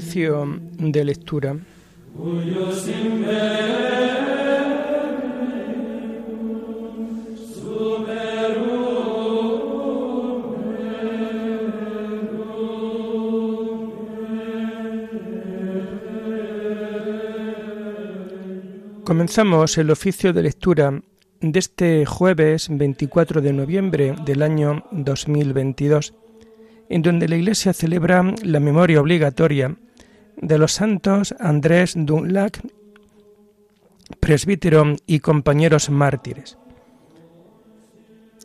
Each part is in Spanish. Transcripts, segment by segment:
De lectura. Comenzamos el oficio de lectura de este jueves 24 de noviembre del año 2022 en donde la Iglesia celebra la memoria obligatoria de los santos Andrés Dunlac, presbítero y compañeros mártires.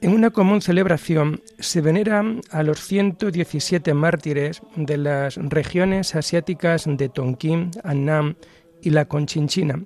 En una común celebración se venera a los 117 mártires de las regiones asiáticas de Tonkin, Annam y la Conchinchina,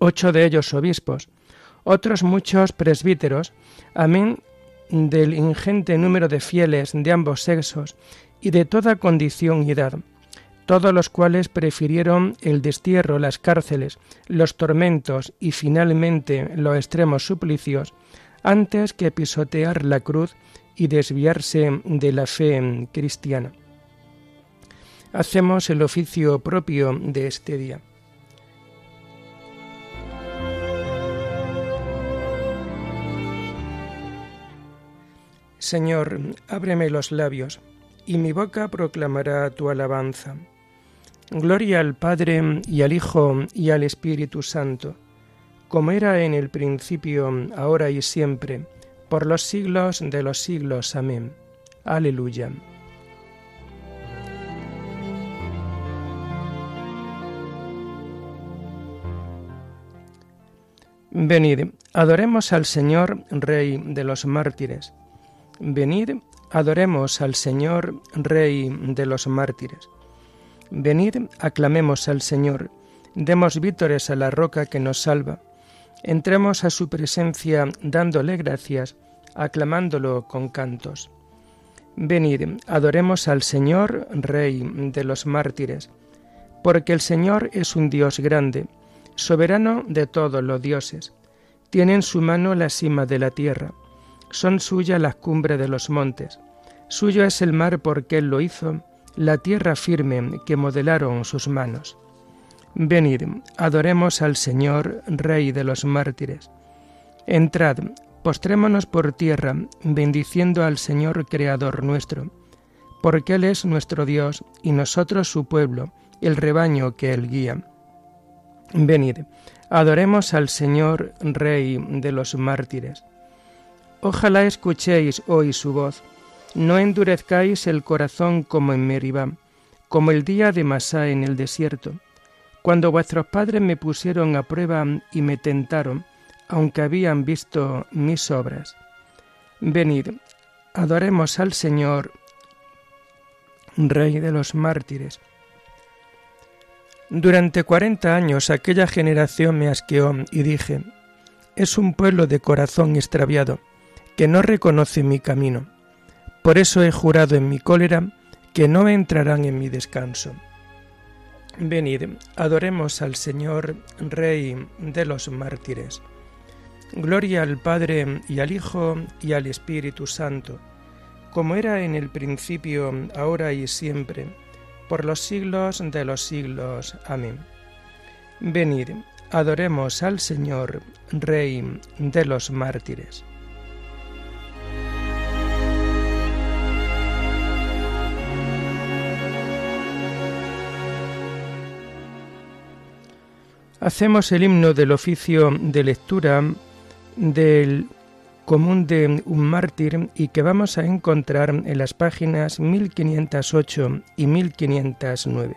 ocho de ellos obispos, otros muchos presbíteros, amén del ingente número de fieles de ambos sexos y de toda condición y edad, todos los cuales prefirieron el destierro, las cárceles, los tormentos y finalmente los extremos suplicios, antes que pisotear la cruz y desviarse de la fe cristiana. Hacemos el oficio propio de este día. Señor, ábreme los labios, y mi boca proclamará tu alabanza. Gloria al Padre y al Hijo y al Espíritu Santo, como era en el principio, ahora y siempre, por los siglos de los siglos. Amén. Aleluya. Venid, adoremos al Señor, Rey de los mártires Venid, adoremos al Señor, Rey de los mártires. Venid, aclamemos al Señor, demos vítores a la roca que nos salva. Entremos a su presencia dándole gracias, aclamándolo con cantos. Venid, adoremos al Señor, Rey de los mártires, porque el Señor es un Dios grande, soberano de todos los dioses. Tiene en su mano la cima de la tierra son suyas las cumbres de los montes. Suyo es el mar porque Él lo hizo, la tierra firme que modelaron sus manos. Venid, adoremos al Señor, Rey de los mártires. Entrad, postrémonos por tierra, bendiciendo al Señor Creador nuestro, porque Él es nuestro Dios y nosotros su pueblo, el rebaño que Él guía. Venid, adoremos al Señor, Rey de los mártires. Ojalá escuchéis hoy su voz. No endurezcáis el corazón como en Meribá, como el día de Masá en el desierto, cuando vuestros padres me pusieron a prueba y me tentaron, aunque habían visto mis obras. Venid, adoremos al Señor, Rey de los mártires. Durante cuarenta años aquella generación me asqueó y dije, es un pueblo de corazón extraviado que no reconoce mi camino. Por eso he jurado en mi cólera que no entrarán en mi descanso. Venid, adoremos al Señor, Rey de los mártires. Gloria al Padre y al Hijo y al Espíritu Santo, como era en el principio, ahora y siempre, por los siglos de los siglos. Amén. Venid, adoremos al Señor, Rey de los mártires. Hacemos el himno del oficio de lectura del común de un mártir y que vamos a encontrar en las páginas 1508 y 1509.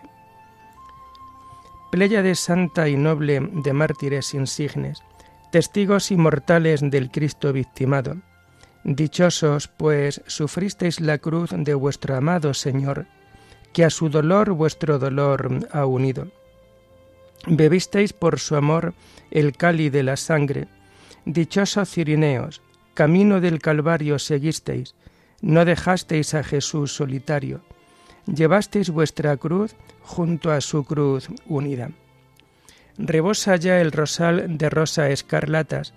de santa y noble de mártires insignes, testigos inmortales del Cristo victimado. Dichosos, pues, sufristeis la cruz de vuestro amado Señor, que a su dolor vuestro dolor ha unido Bebisteis por su amor el cáliz de la sangre. Dichosos Cirineos, camino del Calvario seguisteis, no dejasteis a Jesús solitario. Llevasteis vuestra cruz junto a su cruz unida. Rebosa ya el rosal de rosa escarlatas,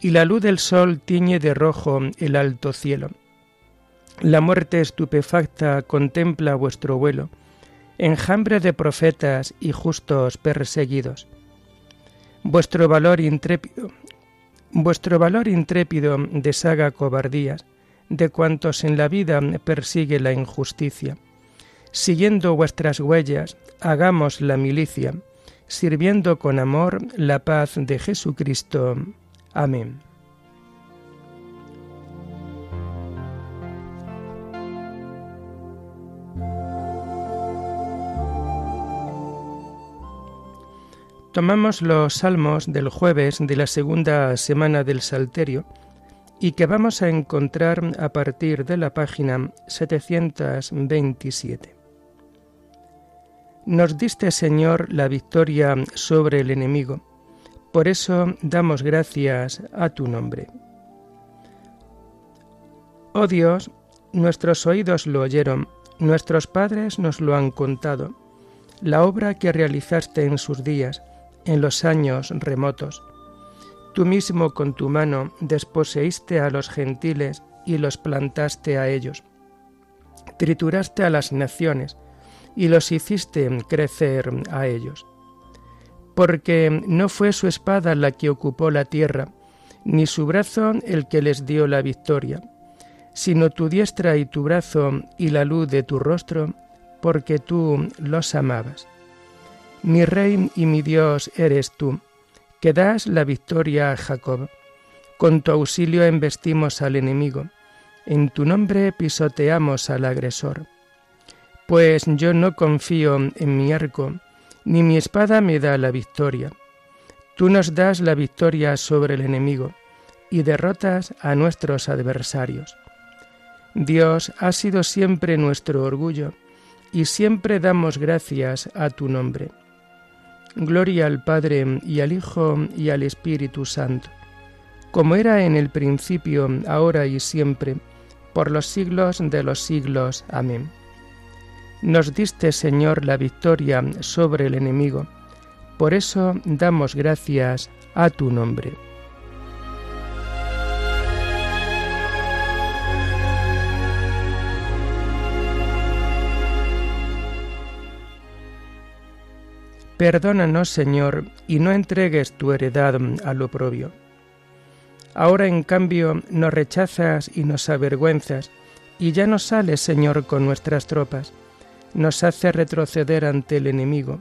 y la luz del sol tiñe de rojo el alto cielo. La muerte estupefacta contempla vuestro vuelo, enjambre de profetas y justos perseguidos. Vuestro valor intrépido, vuestro valor intrépido deshaga cobardías de cuantos en la vida persigue la injusticia. Siguiendo vuestras huellas, hagamos la milicia, sirviendo con amor la paz de Jesucristo. Amén. Tomamos los salmos del jueves de la segunda semana del Salterio y que vamos a encontrar a partir de la página 727. Nos diste, Señor, la victoria sobre el enemigo, por eso damos gracias a tu nombre. Oh Dios, nuestros oídos lo oyeron, nuestros padres nos lo han contado, la obra que realizaste en sus días, en los años remotos. Tú mismo con tu mano desposeíste a los gentiles y los plantaste a ellos. Trituraste a las naciones y los hiciste crecer a ellos. Porque no fue su espada la que ocupó la tierra, ni su brazo el que les dio la victoria, sino tu diestra y tu brazo y la luz de tu rostro, porque tú los amabas. Mi rey y mi Dios eres tú, que das la victoria a Jacob. Con tu auxilio embestimos al enemigo, en tu nombre pisoteamos al agresor. Pues yo no confío en mi arco, ni mi espada me da la victoria. Tú nos das la victoria sobre el enemigo y derrotas a nuestros adversarios. Dios ha sido siempre nuestro orgullo, y siempre damos gracias a tu nombre. Gloria al Padre y al Hijo y al Espíritu Santo, como era en el principio, ahora y siempre, por los siglos de los siglos. Amén. Nos diste, Señor, la victoria sobre el enemigo, por eso damos gracias a tu nombre. Perdónanos, Señor, y no entregues tu heredad al oprobio. Ahora, en cambio, nos rechazas y nos avergüenzas, y ya no sales, Señor, con nuestras tropas. Nos hace retroceder ante el enemigo,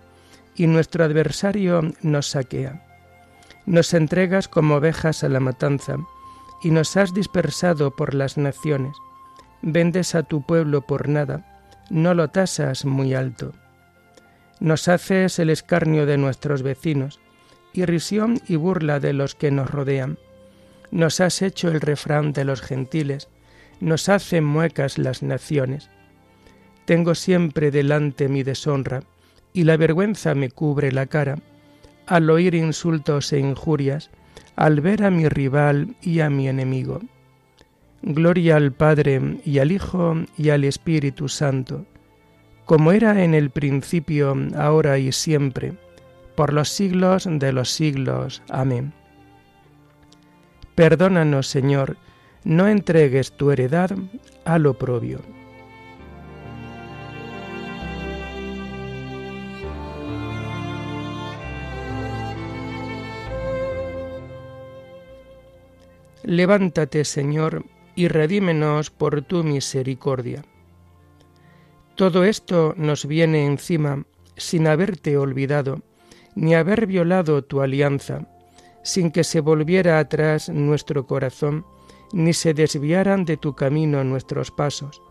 y nuestro adversario nos saquea. Nos entregas como ovejas a la matanza, y nos has dispersado por las naciones. Vendes a tu pueblo por nada, no lo tasas muy alto. Nos haces el escarnio de nuestros vecinos, irrisión y burla de los que nos rodean. Nos has hecho el refrán de los gentiles, nos hacen muecas las naciones. Tengo siempre delante mi deshonra, y la vergüenza me cubre la cara, al oír insultos e injurias, al ver a mi rival y a mi enemigo. Gloria al Padre y al Hijo y al Espíritu Santo, como era en el principio, ahora y siempre, por los siglos de los siglos. Amén. Perdónanos, Señor, no entregues tu heredad al oprobio. Levántate, Señor, y redímenos por tu misericordia todo esto nos viene encima sin haberte olvidado, ni haber violado tu alianza, sin que se volviera atrás nuestro corazón, ni se desviaran de tu camino nuestros pasos.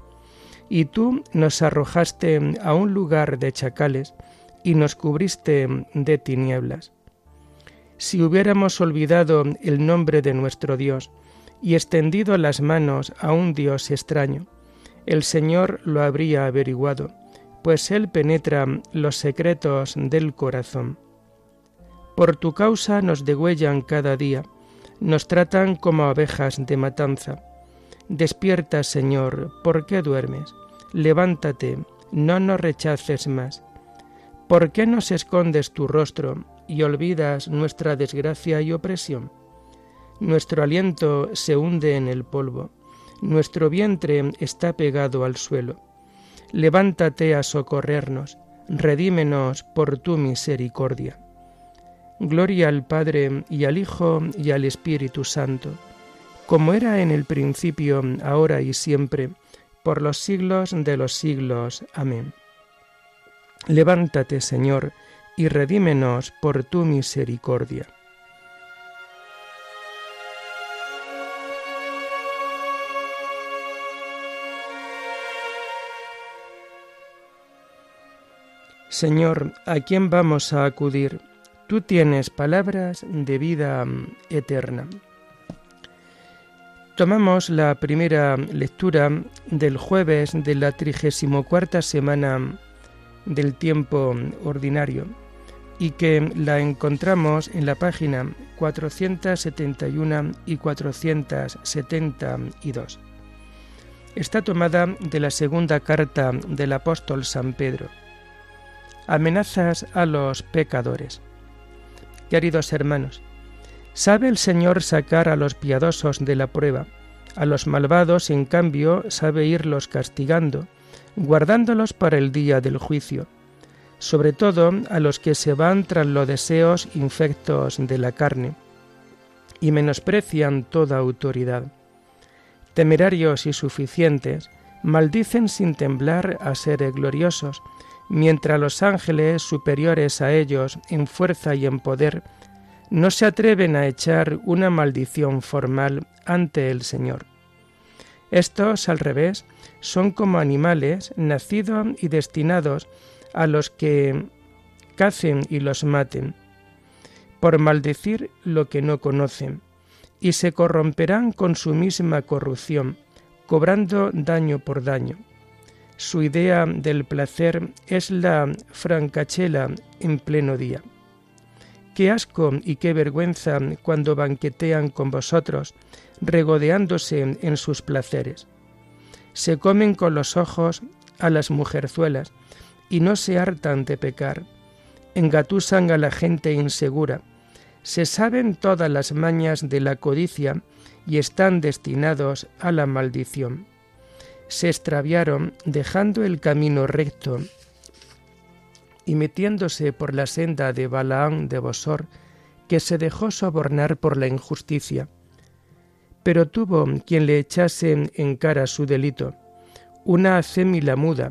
Y tú nos arrojaste a un lugar de chacales y nos cubriste de tinieblas. Si hubiéramos olvidado el nombre de nuestro Dios y extendido las manos a un Dios extraño, el Señor lo habría averiguado, pues Él penetra los secretos del corazón. Por tu causa nos degüellan cada día, nos tratan como abejas de matanza. Despierta, Señor, ¿por qué duermes? Levántate, no nos rechaces más. ¿Por qué nos escondes tu rostro y olvidas nuestra desgracia y opresión? Nuestro aliento se hunde en el polvo nuestro vientre está pegado al suelo. Levántate a socorrernos, redímenos por tu misericordia. Gloria al Padre y al Hijo y al Espíritu Santo, como era en el principio, ahora y siempre, por los siglos de los siglos. Amén. Levántate, Señor, y redímenos por tu misericordia. Señor, ¿a quién vamos a acudir? Tú tienes palabras de vida mm, eterna. Tomamos la primera lectura del jueves de la trigésimo cuarta semana del tiempo ordinario y que la encontramos en la página 471 y 472. Está tomada de la segunda carta del apóstol San Pedro amenazas a los pecadores. Queridos hermanos, sabe el Señor sacar a los piadosos de la prueba, a los malvados, en cambio, sabe irlos castigando, guardándolos para el día del juicio, sobre todo a los que se van tras los deseos infectos de la carne y menosprecian toda autoridad. Temerarios y suficientes, maldicen sin temblar a seres gloriosos, mientras los ángeles superiores a ellos en fuerza y en poder no se atreven a echar una maldición formal ante el Señor. Estos, al revés, son como animales nacidos y destinados a los que cacen y los maten, por maldecir lo que no conocen, y se corromperán con su misma corrupción, cobrando daño por daño. Su idea del placer es la francachela en pleno día. Qué asco y qué vergüenza cuando banquetean con vosotros, regodeándose en sus placeres. Se comen con los ojos a las mujerzuelas y no se hartan de pecar. Engatusan a la gente insegura. Se saben todas las mañas de la codicia y están destinados a la maldición se extraviaron dejando el camino recto y metiéndose por la senda de Balaán de Bosor, que se dejó sobornar por la injusticia. Pero tuvo quien le echase en cara su delito. Una acémila muda,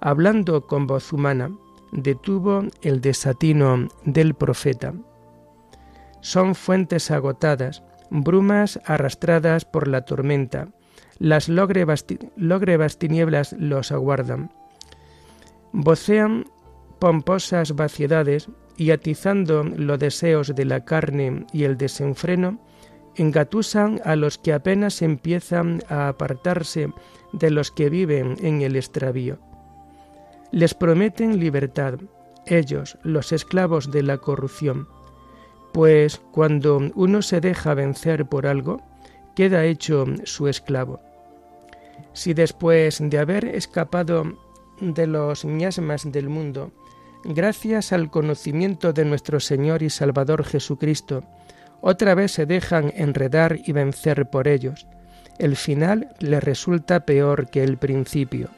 hablando con voz humana, detuvo el desatino del profeta. Son fuentes agotadas, brumas arrastradas por la tormenta, las lógrebas tinieblas los aguardan. Vocean pomposas vaciedades y atizando los deseos de la carne y el desenfreno, engatusan a los que apenas empiezan a apartarse de los que viven en el extravío. Les prometen libertad, ellos, los esclavos de la corrupción, pues cuando uno se deja vencer por algo, queda hecho su esclavo. Si después de haber escapado de los miasmas del mundo, gracias al conocimiento de nuestro Señor y Salvador Jesucristo, otra vez se dejan enredar y vencer por ellos, el final les resulta peor que el principio.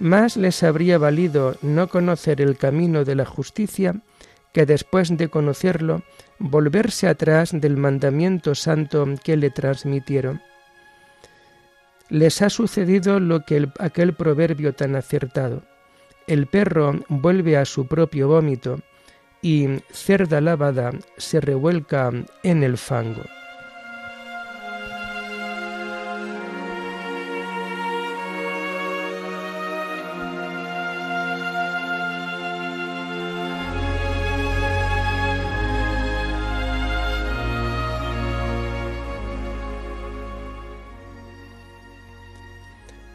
Más les habría valido no conocer el camino de la justicia que después de conocerlo volverse atrás del mandamiento santo que le transmitieron les ha sucedido lo que aquel proverbio tan acertado. El perro vuelve a su propio vómito y cerda lavada se revuelca en el fango.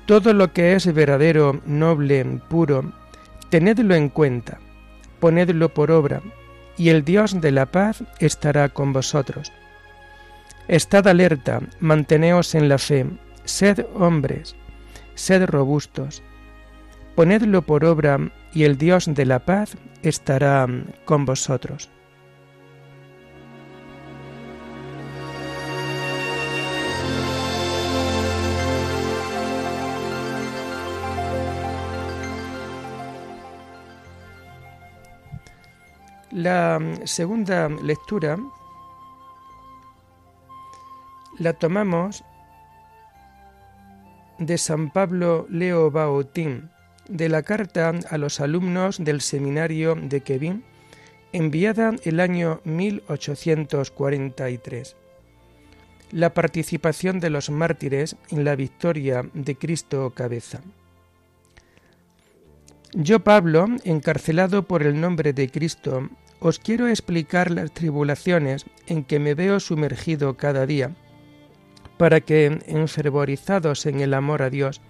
Todo lo que es verdadero, noble, puro, tenedlo en cuenta, ponedlo por obra, y el Dios de la paz estará con vosotros. Estad alerta, manteneos en la fe, sed hombres, sed robustos, ponedlo por obra, y el Dios de la paz estará con vosotros. La segunda lectura la tomamos de San Pablo Leo Baotín, de la carta a los alumnos del seminario de Kevin, enviada el año 1843. La participación de los mártires en la victoria de Cristo cabeza. Yo, Pablo, encarcelado por el nombre de Cristo, os quiero explicar las tribulaciones en que me veo sumergido cada día, para que, enfervorizados en el amor a Dios,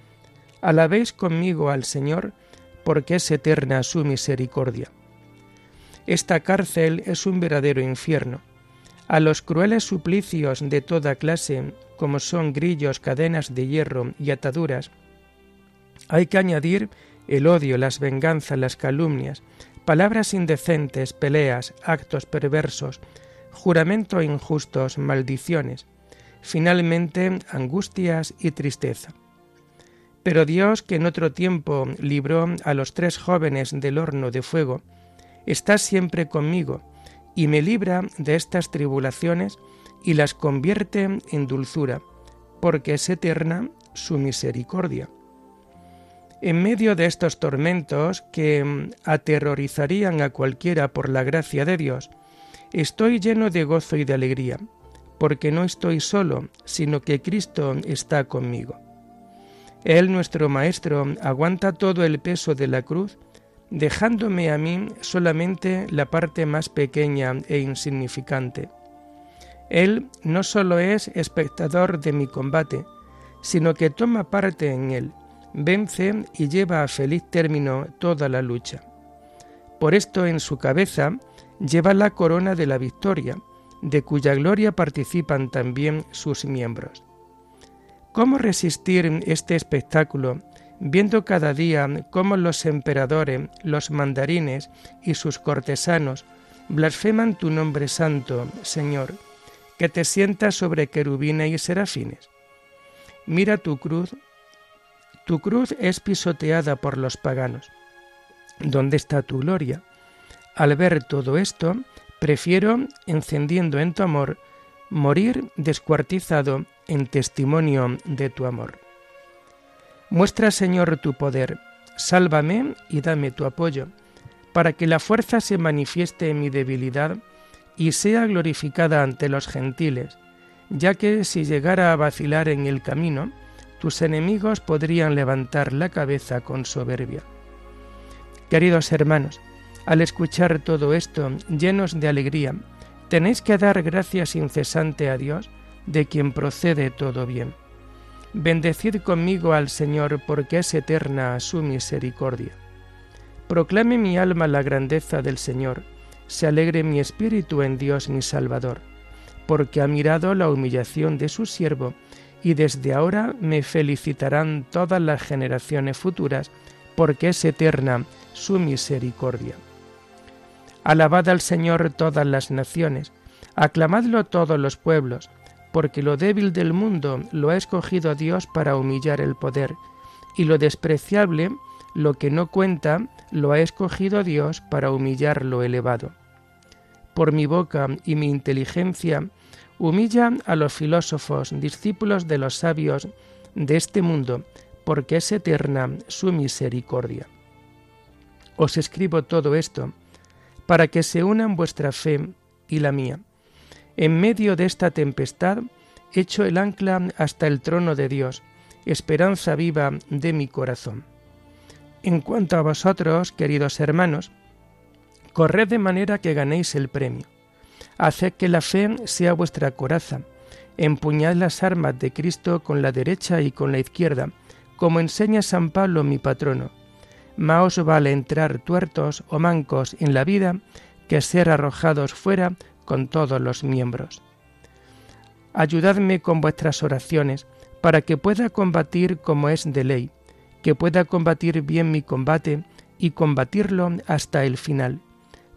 alabéis conmigo al Señor, porque es eterna su misericordia. Esta cárcel es un verdadero infierno. A los crueles suplicios de toda clase, como son grillos, cadenas de hierro y ataduras, hay que añadir el odio, las venganzas, las calumnias, palabras indecentes, peleas, actos perversos, juramento injustos, maldiciones, finalmente angustias y tristeza. Pero Dios, que en otro tiempo libró a los tres jóvenes del horno de fuego, está siempre conmigo y me libra de estas tribulaciones y las convierte en dulzura, porque es eterna su misericordia. En medio de estos tormentos que mm, aterrorizarían a cualquiera por la gracia de Dios, estoy lleno de gozo y de alegría, porque no estoy solo, sino que Cristo está conmigo. Él, nuestro Maestro, aguanta todo el peso de la cruz, dejándome a mí solamente la parte más pequeña e insignificante. Él no solo es espectador de mi combate, sino que toma parte en él vence y lleva a feliz término toda la lucha. Por esto en su cabeza lleva la corona de la victoria, de cuya gloria participan también sus miembros. ¿Cómo resistir este espectáculo viendo cada día cómo los emperadores, los mandarines y sus cortesanos blasfeman tu nombre santo, Señor, que te sientas sobre querubines y serafines? Mira tu cruz tu cruz es pisoteada por los paganos. ¿Dónde está tu gloria? Al ver todo esto, prefiero, encendiendo en tu amor, morir descuartizado en testimonio de tu amor. Muestra, Señor, tu poder, sálvame y dame tu apoyo, para que la fuerza se manifieste en mi debilidad y sea glorificada ante los gentiles, ya que si llegara a vacilar en el camino, tus enemigos podrían levantar la cabeza con soberbia. Queridos hermanos, al escuchar todo esto, llenos de alegría, tenéis que dar gracias incesante a Dios, de quien procede todo bien. Bendecid conmigo al Señor, porque es eterna su misericordia. Proclame mi alma la grandeza del Señor, se alegre mi espíritu en Dios mi Salvador, porque ha mirado la humillación de su siervo, y desde ahora me felicitarán todas las generaciones futuras, porque es eterna su misericordia. Alabad al Señor todas las naciones, aclamadlo todos los pueblos, porque lo débil del mundo lo ha escogido Dios para humillar el poder, y lo despreciable, lo que no cuenta, lo ha escogido Dios para humillar lo elevado. Por mi boca y mi inteligencia Humilla a los filósofos, discípulos de los sabios de este mundo, porque es eterna su misericordia. Os escribo todo esto para que se unan vuestra fe y la mía. En medio de esta tempestad, echo el ancla hasta el trono de Dios, esperanza viva de mi corazón. En cuanto a vosotros, queridos hermanos, corred de manera que ganéis el premio Haced que la fe sea vuestra coraza. Empuñad las armas de Cristo con la derecha y con la izquierda, como enseña San Pablo mi patrono. Más os vale entrar tuertos o mancos en la vida que ser arrojados fuera con todos los miembros. Ayudadme con vuestras oraciones para que pueda combatir como es de ley, que pueda combatir bien mi combate y combatirlo hasta el final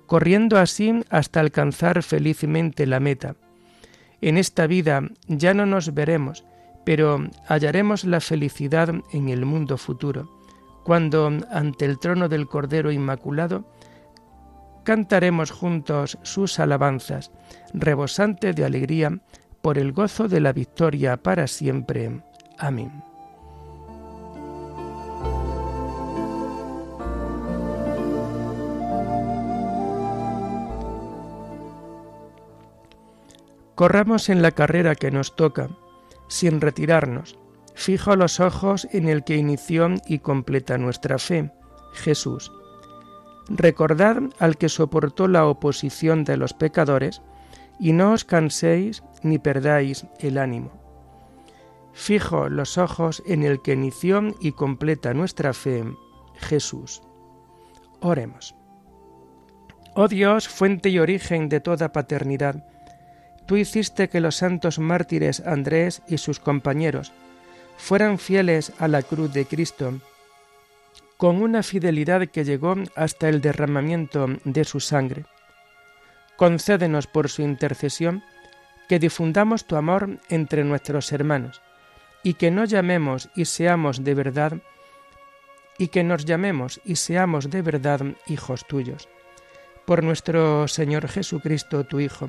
corriendo así hasta alcanzar felizmente la meta. En esta vida ya no nos veremos, pero hallaremos la felicidad en el mundo futuro, cuando ante el trono del Cordero Inmaculado cantaremos juntos sus alabanzas, rebosante de alegría por el gozo de la victoria para siempre. Amén. Corramos en la carrera que nos toca, sin retirarnos, fijo los ojos en el que inició y completa nuestra fe, Jesús. Recordad al que soportó la oposición de los pecadores, y no os canséis ni perdáis el ánimo. Fijo los ojos en el que inició y completa nuestra fe, Jesús. Oremos. Oh Dios, fuente y origen de toda paternidad, Tú hiciste que los santos mártires Andrés y sus compañeros fueran fieles a la cruz de Cristo, con una fidelidad que llegó hasta el derramamiento de su sangre. Concédenos por su intercesión que difundamos tu amor entre nuestros hermanos, y que no llamemos y seamos de verdad, y que nos llamemos y seamos de verdad hijos tuyos. Por nuestro Señor Jesucristo, tu Hijo,